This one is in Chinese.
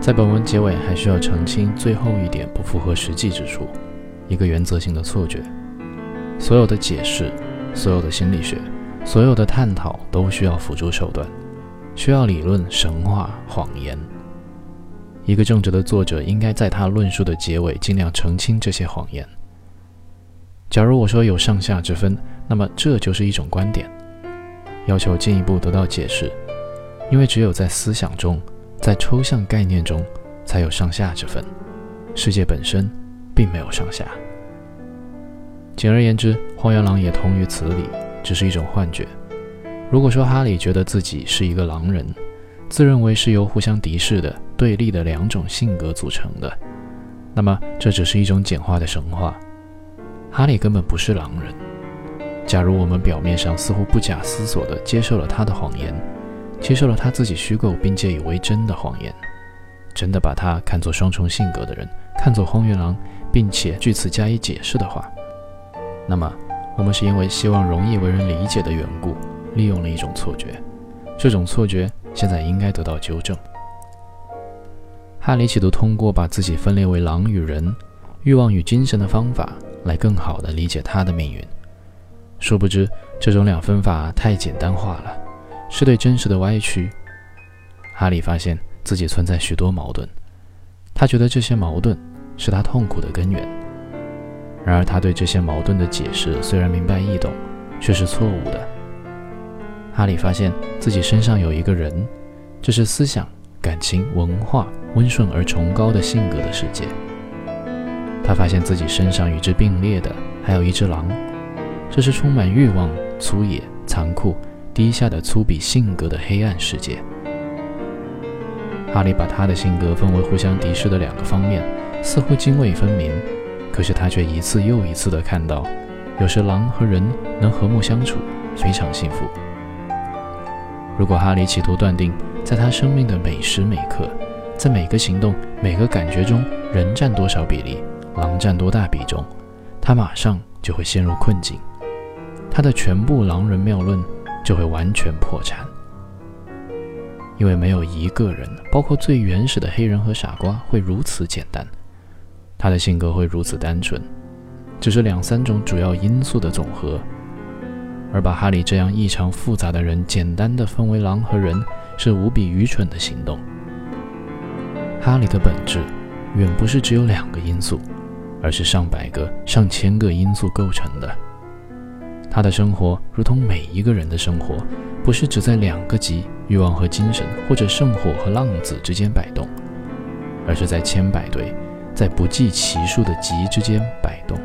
在本文结尾，还需要澄清最后一点不符合实际之处，一个原则性的错觉。所有的解释，所有的心理学，所有的探讨，都需要辅助手段，需要理论、神话、谎言。一个正直的作者应该在他论述的结尾尽量澄清这些谎言。假如我说有上下之分，那么这就是一种观点，要求进一步得到解释，因为只有在思想中。在抽象概念中，才有上下之分。世界本身并没有上下。简而言之，荒原狼也同于此理，只是一种幻觉。如果说哈利觉得自己是一个狼人，自认为是由互相敌视的对立的两种性格组成的，那么这只是一种简化的神话。哈利根本不是狼人。假如我们表面上似乎不假思索地接受了他的谎言，接受了他自己虚构并借以为真的谎言，真的把他看作双重性格的人，看作荒原狼，并且据此加以解释的话，那么我们是因为希望容易为人理解的缘故，利用了一种错觉。这种错觉现在应该得到纠正。哈利企图通过把自己分裂为狼与人、欲望与精神的方法，来更好地理解他的命运。殊不知，这种两分法太简单化了。是对真实的歪曲。哈利发现自己存在许多矛盾，他觉得这些矛盾是他痛苦的根源。然而，他对这些矛盾的解释虽然明白易懂，却是错误的。哈利发现自己身上有一个人，这是思想、感情、文化温顺而崇高的性格的世界。他发现自己身上与之并列的还有一只狼，这是充满欲望、粗野、残酷。低下的粗鄙性格的黑暗世界。哈利把他的性格分为互相敌视的两个方面，似乎泾渭分明。可是他却一次又一次地看到，有时狼和人能和睦相处，非常幸福。如果哈利企图断定，在他生命的每时每刻，在每个行动、每个感觉中，人占多少比例，狼占多大比重，他马上就会陷入困境。他的全部狼人谬论。就会完全破产，因为没有一个人，包括最原始的黑人和傻瓜，会如此简单。他的性格会如此单纯，只是两三种主要因素的总和。而把哈利这样异常复杂的人简单的分为狼和人，是无比愚蠢的行动。哈利的本质远不是只有两个因素，而是上百个、上千个因素构成的。他的生活如同每一个人的生活，不是只在两个极——欲望和精神，或者圣火和浪子之间摆动，而是在千百对、在不计其数的极之间摆动。